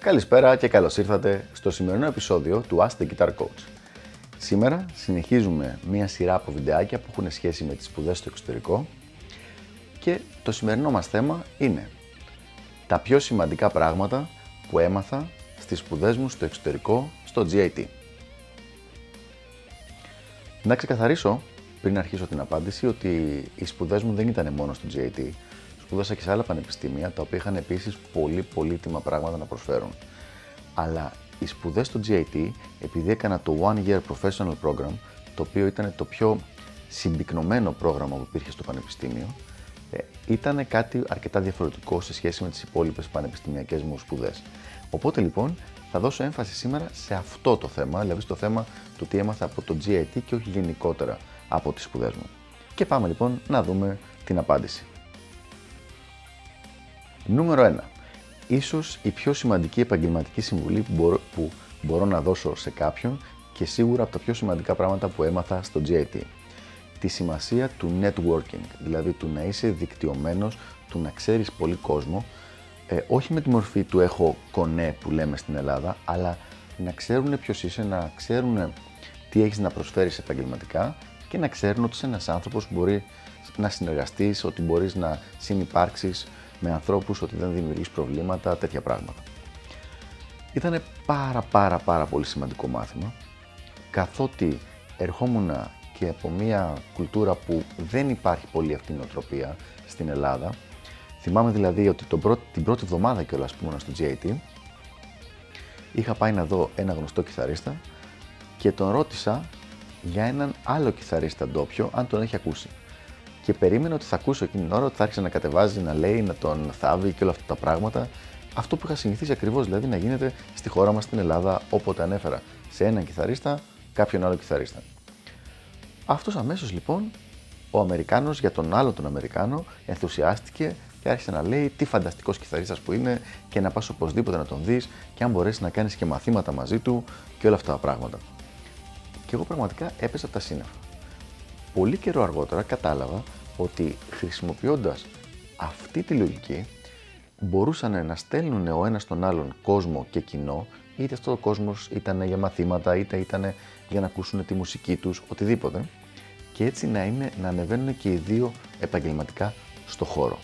Καλησπέρα και καλώς ήρθατε στο σημερινό επεισόδιο του Ask the Guitar Coach. Σήμερα συνεχίζουμε μία σειρά από βιντεάκια που έχουν σχέση με τις σπουδές στο εξωτερικό και το σημερινό μας θέμα είναι τα πιο σημαντικά πράγματα που έμαθα στις σπουδές μου στο εξωτερικό στο GIT. Να ξεκαθαρίσω πριν αρχίσω την απάντηση ότι οι σπουδές μου δεν ήταν μόνο στο GIT. Σπούδασα και σε άλλα πανεπιστήμια τα οποία είχαν επίσης πολύ πολύτιμα πράγματα να προσφέρουν. Αλλά οι σπουδές στο GIT, επειδή έκανα το One Year Professional Program, το οποίο ήταν το πιο συμπυκνωμένο πρόγραμμα που υπήρχε στο πανεπιστήμιο, ε, ήταν κάτι αρκετά διαφορετικό σε σχέση με τις υπόλοιπες πανεπιστημιακές μου σπουδές. Οπότε λοιπόν θα δώσω έμφαση σήμερα σε αυτό το θέμα, δηλαδή στο θέμα του τι έμαθα από το GIT και όχι γενικότερα από τις σπουδές μου. Και πάμε λοιπόν να δούμε την απάντηση. Νούμερο 1. Ίσως η πιο σημαντική επαγγελματική συμβουλή που μπορώ, που μπορώ να δώσω σε κάποιον και σίγουρα από τα πιο σημαντικά πράγματα που έμαθα στο GIT. Τη σημασία του networking, δηλαδή του να είσαι δικτυωμένος, του να ξέρεις πολύ κόσμο, ε, όχι με τη μορφή του έχω κονέ που λέμε στην Ελλάδα, αλλά να ξέρουν ποιος είσαι, να ξέρουν τι έχεις να προσφέρεις επαγγελματικά και να ξέρουν ότι είσαι ένας άνθρωπος που μπορεί να συνεργαστείς, ότι μπορείς να συνυπάρξεις με ανθρώπους, ότι δεν δημιουργείς προβλήματα, τέτοια πράγματα. Ήταν πάρα πάρα πάρα πολύ σημαντικό μάθημα, καθότι ερχόμουν και από μια κουλτούρα που δεν υπάρχει πολύ αυτή η νοοτροπία στην Ελλάδα. Θυμάμαι δηλαδή ότι τον πρώτη, την πρώτη εβδομάδα κιόλας που ήμουν στο GIT, είχα πάει να δω ένα γνωστό κιθαρίστα και τον ρώτησα για έναν άλλο κιθαρίστα ντόπιο, αν τον έχει ακούσει. Και περίμενα ότι θα ακούσω εκείνη την ώρα ότι θα άρχισε να κατεβάζει, να λέει, να τον θάβει και όλα αυτά τα πράγματα. Αυτό που είχα συνηθίσει ακριβώς δηλαδή να γίνεται στη χώρα μας στην Ελλάδα, όποτε ανέφερα σε έναν κιθαρίστα κάποιον άλλο κιθαρίστα. Αυτός αμέσως λοιπόν, ο Αμερικάνος για τον άλλο τον Αμερικάνο, ενθουσιάστηκε και άρχισε να λέει τι φανταστικός κιθαρίστας που είναι και να πας οπωσδήποτε να τον δεις και αν μπορέσεις να κάνεις και μαθήματα μαζί του και όλα αυτά τα πράγματα. Και εγώ πραγματικά έπεσα από τα σύννεφα. Πολύ καιρό αργότερα κατάλαβα ότι χρησιμοποιώντας αυτή τη λογική μπορούσαν να στέλνουν ο ένας τον άλλον κόσμο και κοινό, είτε αυτό ο κόσμος ήταν για μαθήματα, είτε ήταν για να ακούσουν τη μουσική τους, οτιδήποτε, και έτσι να, είναι, να ανεβαίνουν και οι δύο επαγγελματικά στο χώρο.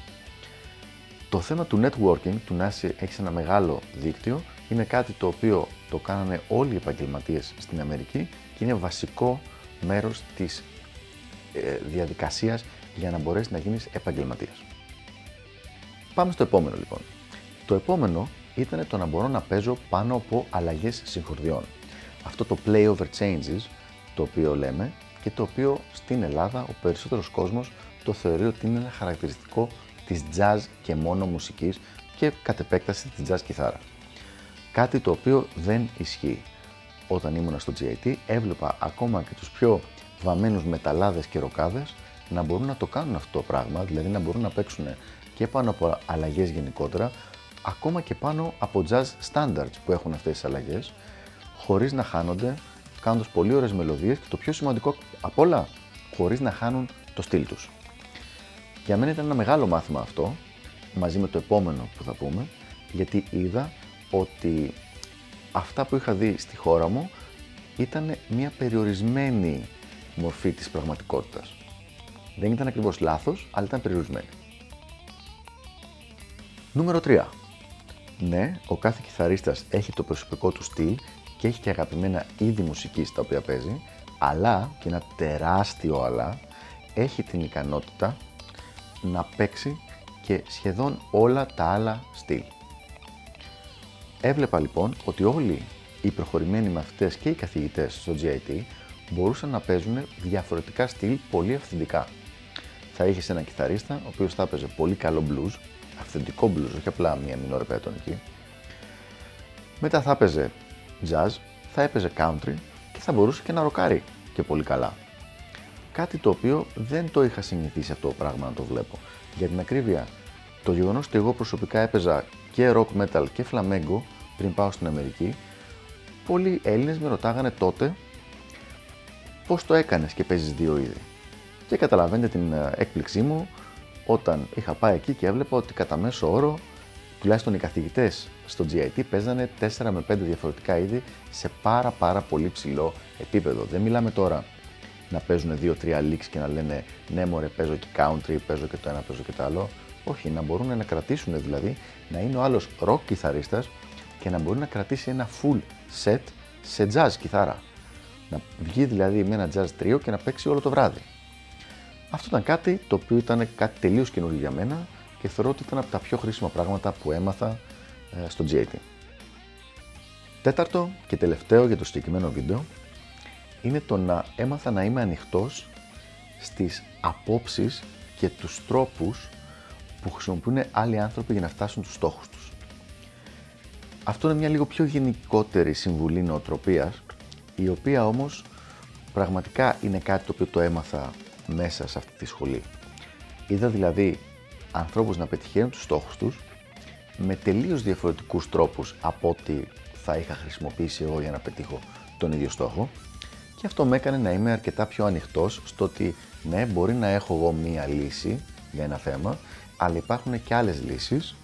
Το θέμα του networking, του να έχεις ένα μεγάλο δίκτυο, είναι κάτι το οποίο το κάνανε όλοι οι επαγγελματίες στην Αμερική και είναι βασικό μέρος της ε, διαδικασίας για να μπορέσεις να γίνεις επαγγελματίας. Πάμε στο επόμενο λοιπόν. Το επόμενο ήταν το να μπορώ να παίζω πάνω από αλλαγές συγχορδιών. Αυτό το play over changes, το οποίο λέμε και το οποίο στην Ελλάδα ο περισσότερος κόσμος το θεωρεί ότι είναι ένα χαρακτηριστικό της jazz και μόνο μουσικής και κατ' επέκταση της jazz κιθάρα. Κάτι το οποίο δεν ισχύει. Όταν ήμουν στο GIT έβλεπα ακόμα και τους πιο βαμμένους μεταλλάδες και ροκάδες να μπορούν να το κάνουν αυτό το πράγμα, δηλαδή να μπορούν να παίξουν και πάνω από αλλαγές γενικότερα, ακόμα και πάνω από jazz standards που έχουν αυτές τις αλλαγές, χωρίς να χάνονται, κάνοντας πολύ ωραίες μελωδίες και το πιο σημαντικό απ' όλα, χωρίς να χάνουν το στυλ τους. Για μένα ήταν ένα μεγάλο μάθημα αυτό, μαζί με το επόμενο που θα πούμε, γιατί είδα ότι αυτά που είχα δει στη χώρα μου ήταν μια περιορισμένη μορφή της πραγματικότητας. Δεν ήταν ακριβώς λάθος, αλλά ήταν περιορισμένη. Νούμερο 3. Ναι, ο κάθε κιθαρίστας έχει το προσωπικό του στυλ και έχει και αγαπημένα είδη μουσικής τα οποία παίζει, αλλά, και ένα τεράστιο αλλά, έχει την ικανότητα να παίξει και σχεδόν όλα τα άλλα στυλ. Έβλεπα λοιπόν ότι όλοι οι προχωρημένοι μαθητές και οι καθηγητές στο GIT μπορούσαν να παίζουν διαφορετικά στυλ πολύ αυθεντικά. Θα είχες ένα κιθαρίστα, ο οποίος θα έπαιζε πολύ καλό blues, αυθεντικό blues, όχι απλά μια μινόρε πετονική. Μετά θα έπαιζε jazz, θα έπαιζε country και θα μπορούσε και να ροκάρει και πολύ καλά. Κάτι το οποίο δεν το είχα συνηθίσει αυτό το πράγμα να το βλέπω. Για την ακρίβεια, το γεγονός ότι εγώ προσωπικά έπαιζα και rock metal και flamenco πριν πάω στην Αμερική, πολλοί Έλληνες με ρωτάγανε τότε πώς το έκανες και παίζεις δύο είδη. Και καταλαβαίνετε την ε, έκπληξή μου όταν είχα πάει εκεί και έβλεπα ότι κατά μέσο όρο τουλάχιστον οι καθηγητές στο GIT παίζανε 4 με 5 διαφορετικά είδη σε πάρα πάρα πολύ ψηλό επίπεδο. Δεν μιλάμε τώρα να παίζουν 2-3 leaks και να λένε ναι μωρέ παίζω και country, παίζω και το ένα, παίζω και το άλλο. Όχι, να μπορούν να κρατήσουν δηλαδή, να είναι ο άλλος rock κιθαρίστας και να μπορεί να κρατήσει ένα full set σε jazz κιθάρα. Να βγει δηλαδή με ένα jazz τρίο και να παίξει όλο το βράδυ. Αυτό ήταν κάτι το οποίο ήταν κάτι τελείως καινούργιο για μένα και θεωρώ ότι ήταν από τα πιο χρήσιμα πράγματα που έμαθα ε, στο GAT. Τέταρτο και τελευταίο για το συγκεκριμένο βίντεο είναι το να έμαθα να είμαι ανοιχτός στις απόψεις και τους τρόπους που χρησιμοποιούν άλλοι άνθρωποι για να φτάσουν στους στόχους τους. Αυτό είναι μια λίγο πιο γενικότερη συμβουλή νοοτροπίας, η οποία όμως πραγματικά είναι κάτι το οποίο το έμαθα μέσα σε αυτή τη σχολή. Είδα δηλαδή ανθρώπους να πετυχαίνουν τους στόχους τους με τελείως διαφορετικούς τρόπους από ό,τι θα είχα χρησιμοποιήσει εγώ για να πετύχω τον ίδιο στόχο και αυτό με έκανε να είμαι αρκετά πιο ανοιχτός στο ότι ναι, μπορεί να έχω εγώ μία λύση για ένα θέμα, αλλά υπάρχουν και άλλες λύσεις.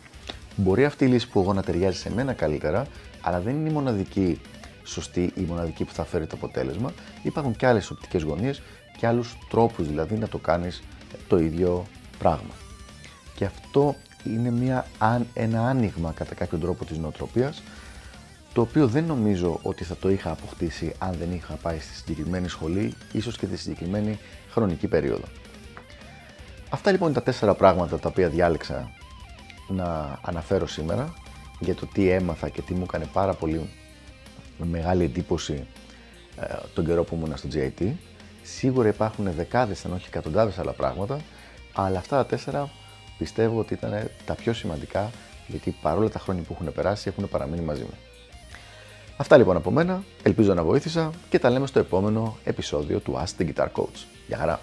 Μπορεί αυτή η λύση που εγώ να ταιριάζει σε μένα καλύτερα, αλλά δεν είναι η μοναδική σωστή, η μοναδική που θα φέρει το αποτέλεσμα. Υπάρχουν και άλλες οπτικές γωνίες και άλλους τρόπους δηλαδή να το κάνεις το ίδιο πράγμα. Και αυτό είναι μια, ένα άνοιγμα κατά κάποιο τρόπο της νοοτροπίας, το οποίο δεν νομίζω ότι θα το είχα αποκτήσει αν δεν είχα πάει στη συγκεκριμένη σχολή, ίσως και τη συγκεκριμένη χρονική περίοδο. Αυτά λοιπόν είναι τα τέσσερα πράγματα τα οποία διάλεξα να αναφέρω σήμερα για το τι έμαθα και τι μου έκανε πάρα πολύ μεγάλη εντύπωση ε, τον καιρό που ήμουν στο GIT. Σίγουρα υπάρχουν δεκάδες αν όχι εκατοντάδες άλλα πράγματα, αλλά αυτά τα τέσσερα πιστεύω ότι ήταν τα πιο σημαντικά γιατί παρόλα τα χρόνια που έχουν περάσει έχουν παραμείνει μαζί μου. Αυτά λοιπόν από μένα, ελπίζω να βοήθησα και τα λέμε στο επόμενο επεισόδιο του Ask the Guitar Coach. Γεια χαρά!